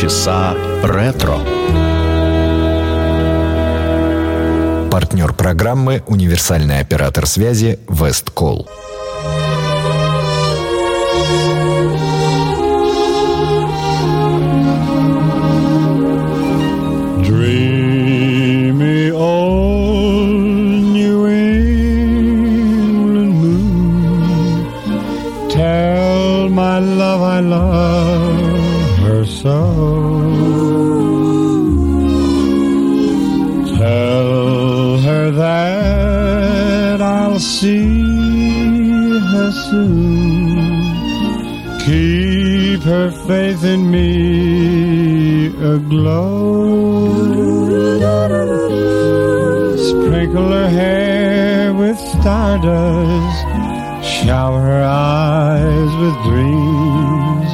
Полчаса ретро. Партнер программы «Универсальный оператор связи Весткол». Dreamy old New England moon, tell my love I love her so. See her soon. Keep her faith in me aglow. Sprinkle her hair with stardust. Shower her eyes with dreams.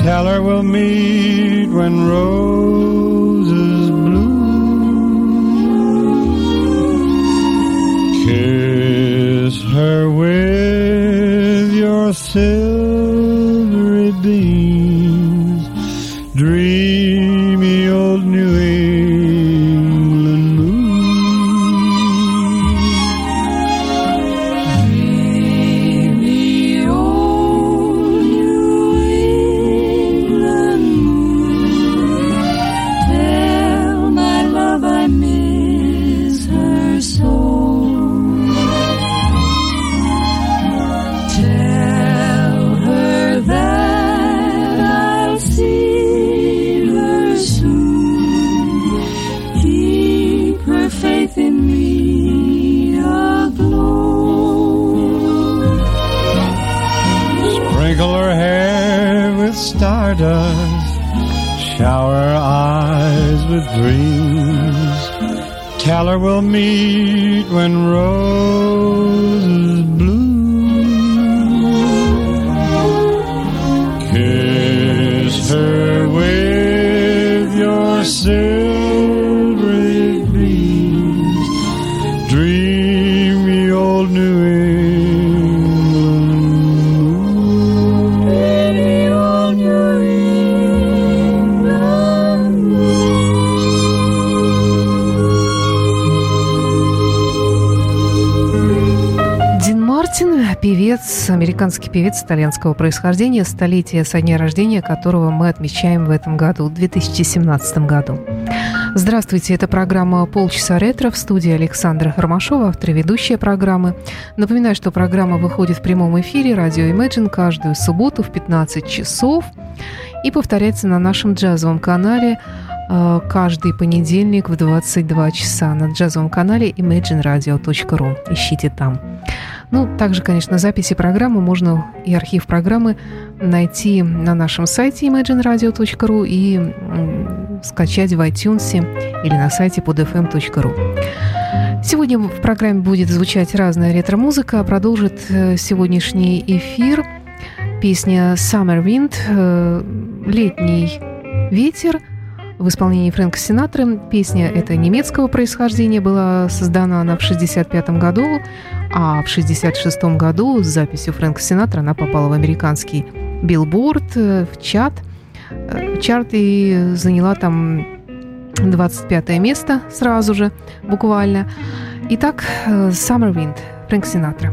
Tell her we'll meet when roses her with your silvery beams. Stardust. Shower eyes with dreams. Tell her we'll meet when roses певец, американский певец итальянского происхождения, столетие со дня рождения которого мы отмечаем в этом году, 2017 году. Здравствуйте, это программа «Полчаса ретро» в студии Александра Ромашова, автор и ведущая программы. Напоминаю, что программа выходит в прямом эфире радио Imagine каждую субботу в 15 часов и повторяется на нашем джазовом канале э, каждый понедельник в 22 часа на джазовом канале imagineradio.ru. Ищите там. Ну, также, конечно, записи программы можно и архив программы найти на нашем сайте imagineradio.ru и скачать в iTunes или на сайте podfm.ru. Сегодня в программе будет звучать разная ретро-музыка. Продолжит э, сегодняшний эфир песня «Summer Wind» э, «Летний ветер» в исполнении Фрэнка Синатры. Песня эта немецкого происхождения, была создана она в 1965 году, а в 1966 году с записью Фрэнка Синатра она попала в американский билборд, э, в чат, э, чарт и заняла там 25 место сразу же, буквально. Итак, э, Summer Wind, Фрэнк Синатра.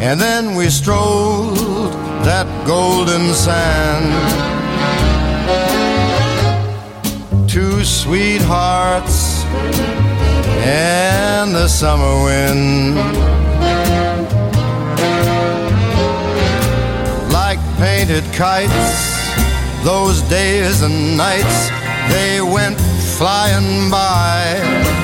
and then we strolled that golden sand. Two sweethearts and the summer wind. Like painted kites, those days and nights, they went flying by.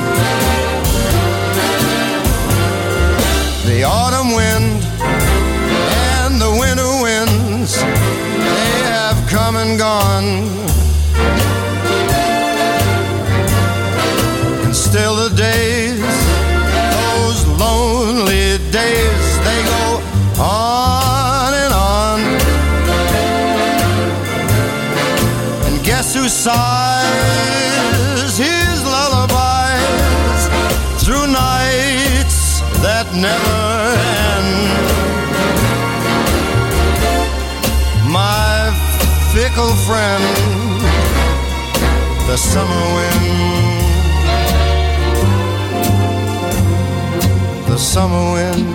the summer wind. The summer wind,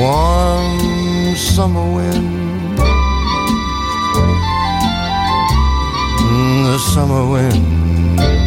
warm summer wind, the summer wind.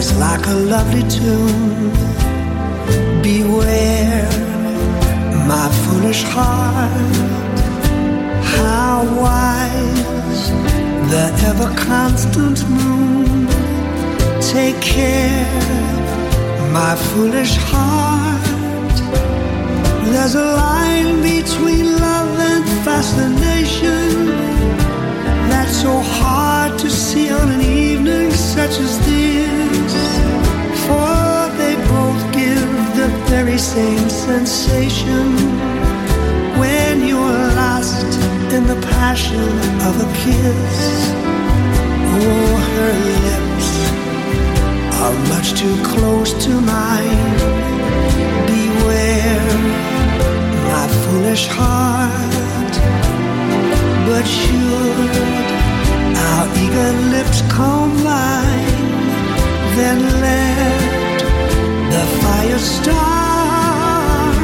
is like a lovely tune. Beware my foolish heart. How wise the ever constant moon. Take care, my foolish heart. There's a line between love and fascination that's so hard to see on an evening such as this. For they both give the very same sensation when you are lost in the passion of a kiss. Oh, her lips are much too close to mine. Beware my foolish heart, but should our eager lips start.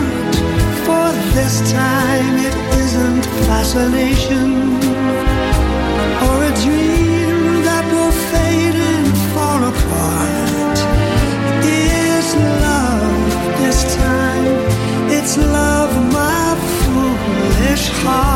For this time it isn't fascination or a dream that will fade and fall apart. It's love this time. It's love, my foolish heart.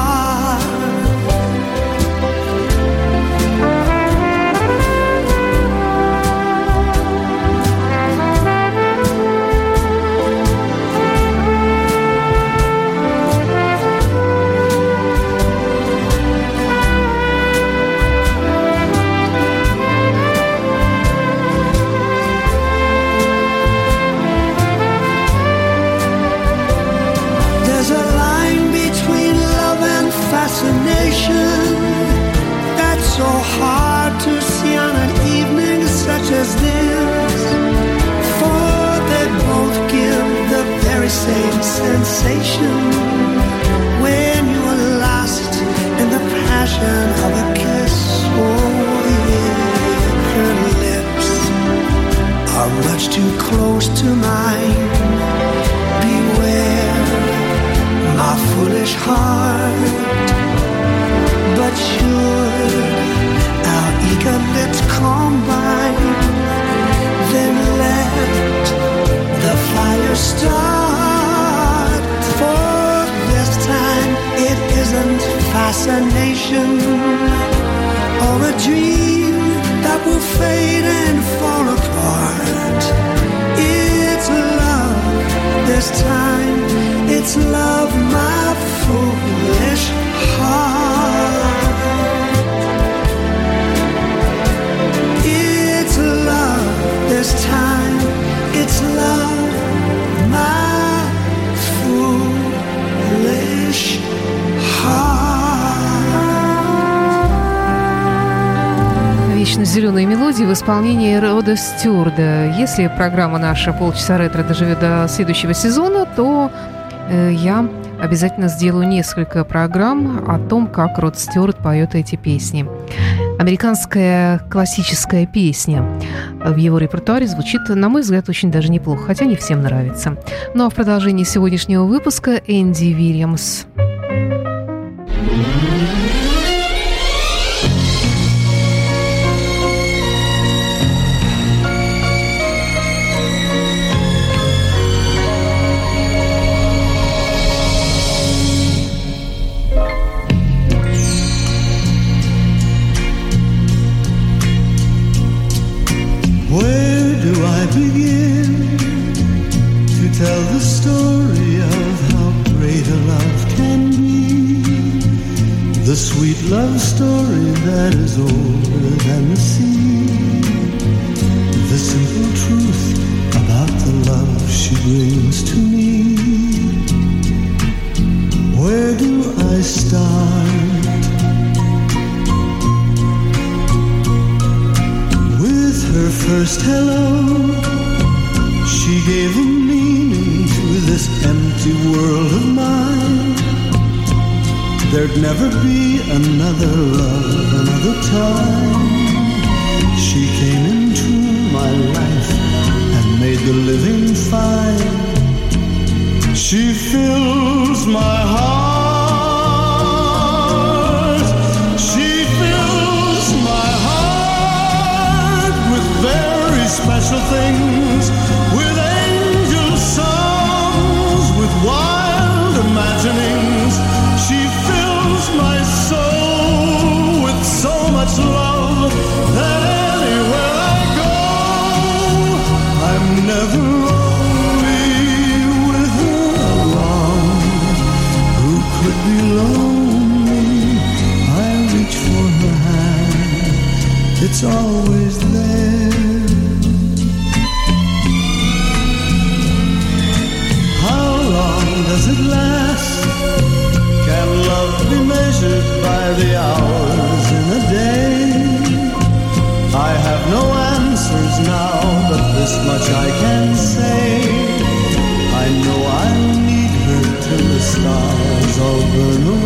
Мелодии в исполнении Рода Стюарда. Если программа наша полчаса ретро доживет до следующего сезона, то э, я обязательно сделаю несколько программ о том, как Род Стюарт поет эти песни. Американская классическая песня в его репертуаре звучит, на мой взгляд, очень даже неплохо, хотя не всем нравится. Ну а в продолжении сегодняшнего выпуска Энди Вильямс. That living fine. She fills my heart. It's always there. How long does it last? Can love be measured by the hours in a day? I have no answers now, but this much I can say. I know I'll need her till the stars all burn away,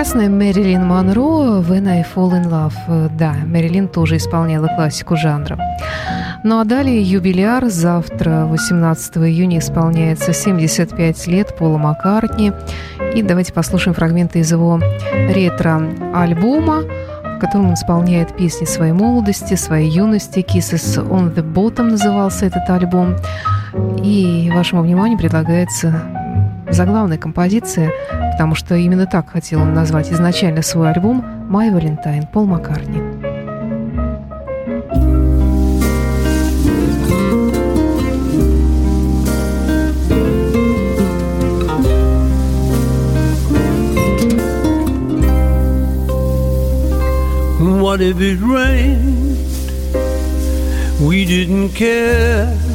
Прекрасная Мэрилин Монро «When I Fall in Love». Э, Да, Мэрилин тоже исполняла классику жанра. Ну а далее юбиляр. Завтра, 18 июня, исполняется 75 лет Пола Маккартни. И давайте послушаем фрагменты из его ретро-альбома, в котором он исполняет песни своей молодости, своей юности. «Kisses on the Bottom» назывался этот альбом. И вашему вниманию предлагается заглавная композиция, потому что именно так хотел он назвать изначально свой альбом «My Valentine» Пол Маккартни. What if it rained? We didn't care.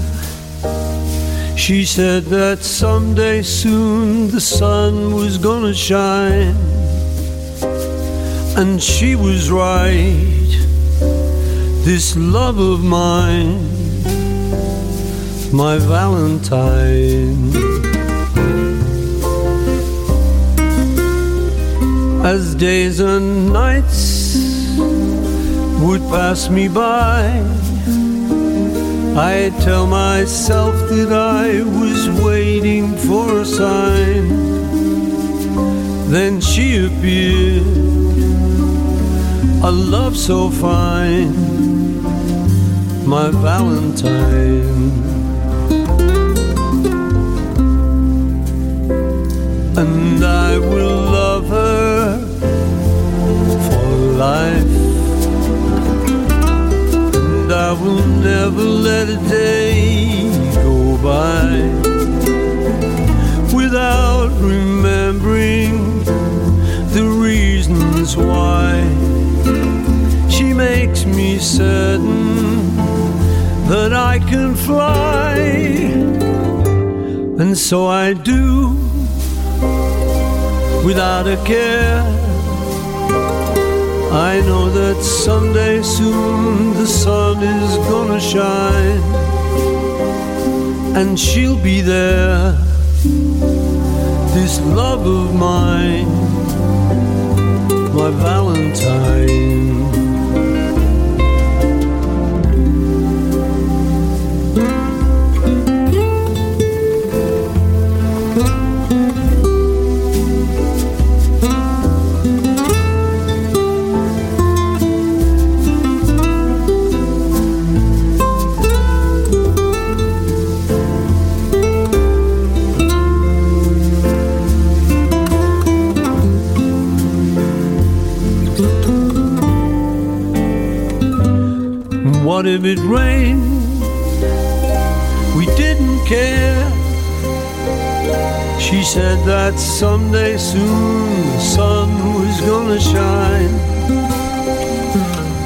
She said that someday soon the sun was gonna shine. And she was right. This love of mine, my Valentine. As days and nights would pass me by, I tell myself that I was waiting for a sign. Then she appeared, a love so fine, my Valentine. And I will love her for life. Will never let a day go by without remembering the reasons why she makes me certain that I can fly. And so I do without a care. I know that someday soon the sun is gonna shine and she'll be there. This love of mine, my Valentine. If it rained? We didn't care. She said that someday soon the sun was gonna shine.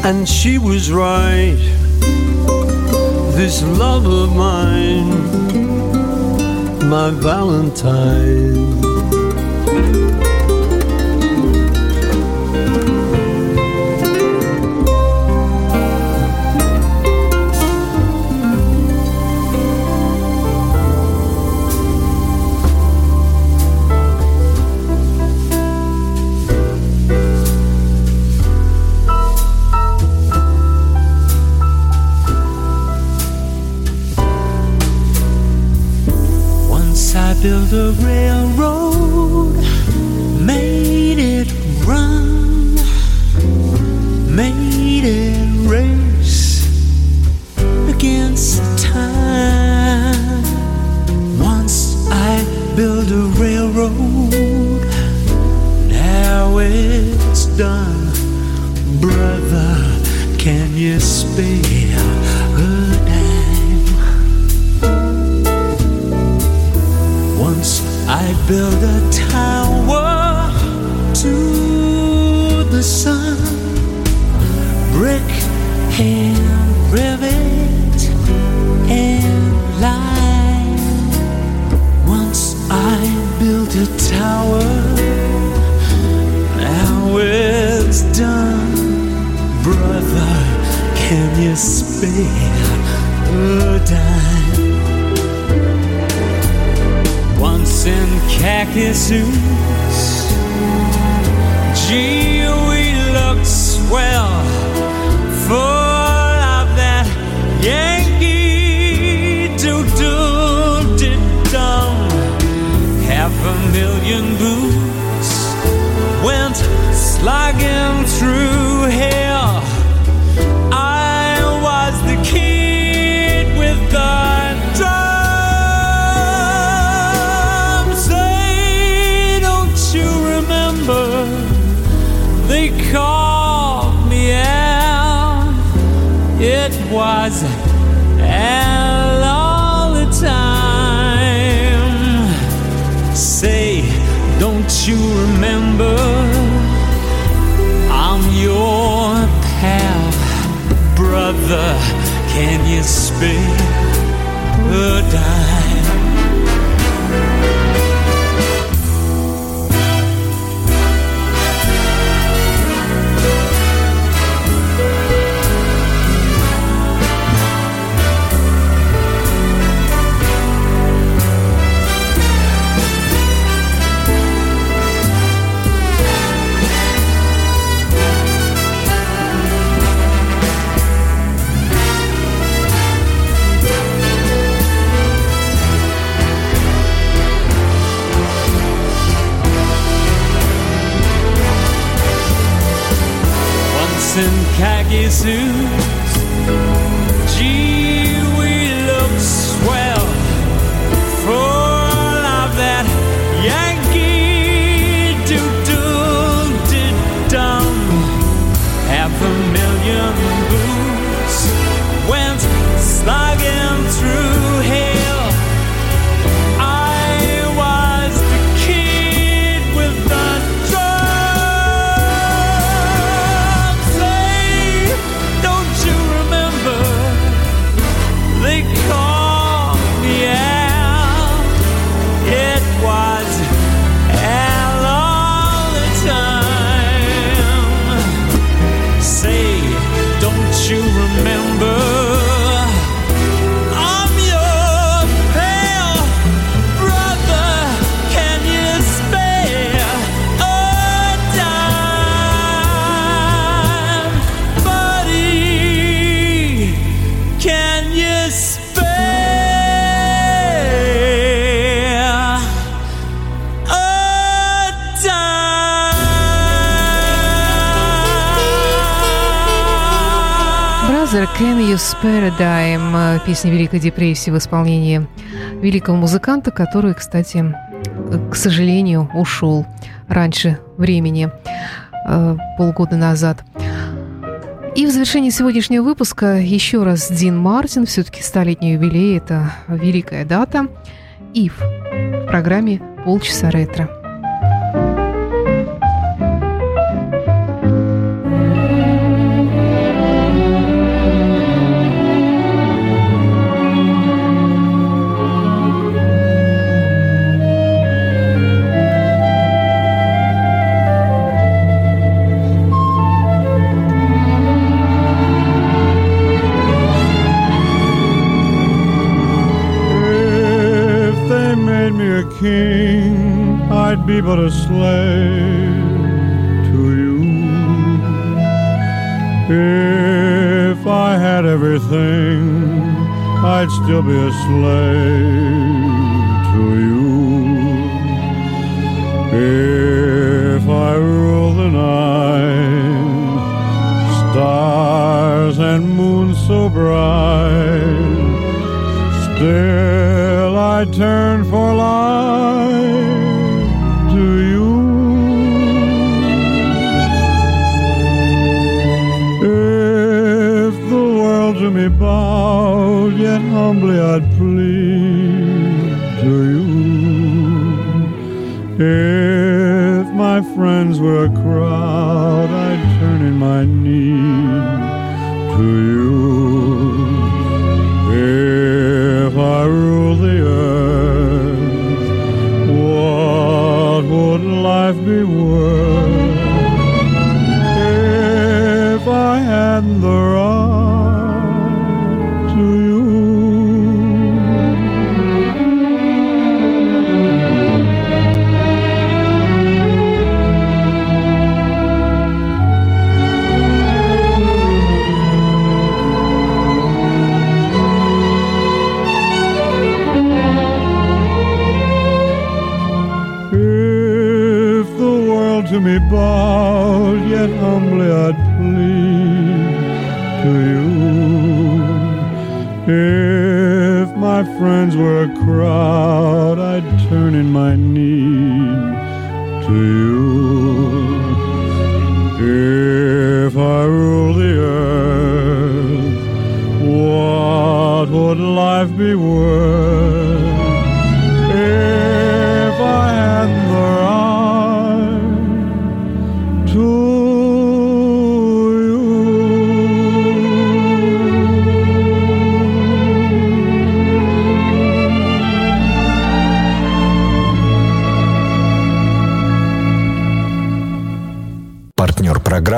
And she was right. This love of mine, my Valentine. Built a railroad, spare a dime? once in. Gee, we looked swell, full of that Yankee doo-doo dum. Half a million boots went slogging you remember? I'm your pal, brother. Can you spare a dime? A Dime, э, песня Великой депрессии в исполнении великого музыканта, который, кстати, к сожалению, ушел раньше времени, э, полгода назад. И в завершении сегодняшнего выпуска еще раз Дин Мартин, все-таки столетний юбилей, это великая дата. Ив в программе «Полчаса ретро». Be but a slave to you. If I had everything, I'd still be a slave to you. If I rule the night, stars and moon so bright. Still I turn for life yet humbly I'd plead to you. If my friends were a crowd, I'd turn in my need to you. If I rule the earth, what would life be worth if I had the bowed, yet humbly I'd plead to you. If my friends were a crowd, I'd turn in my need to you. If I ruled the earth, what would life be worth?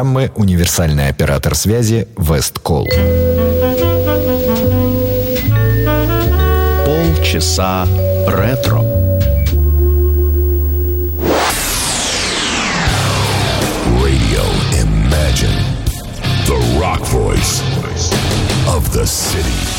Программы «Универсальный оператор связи Весткол». Полчаса ретро. Radio Imagine. The rock voice of the city.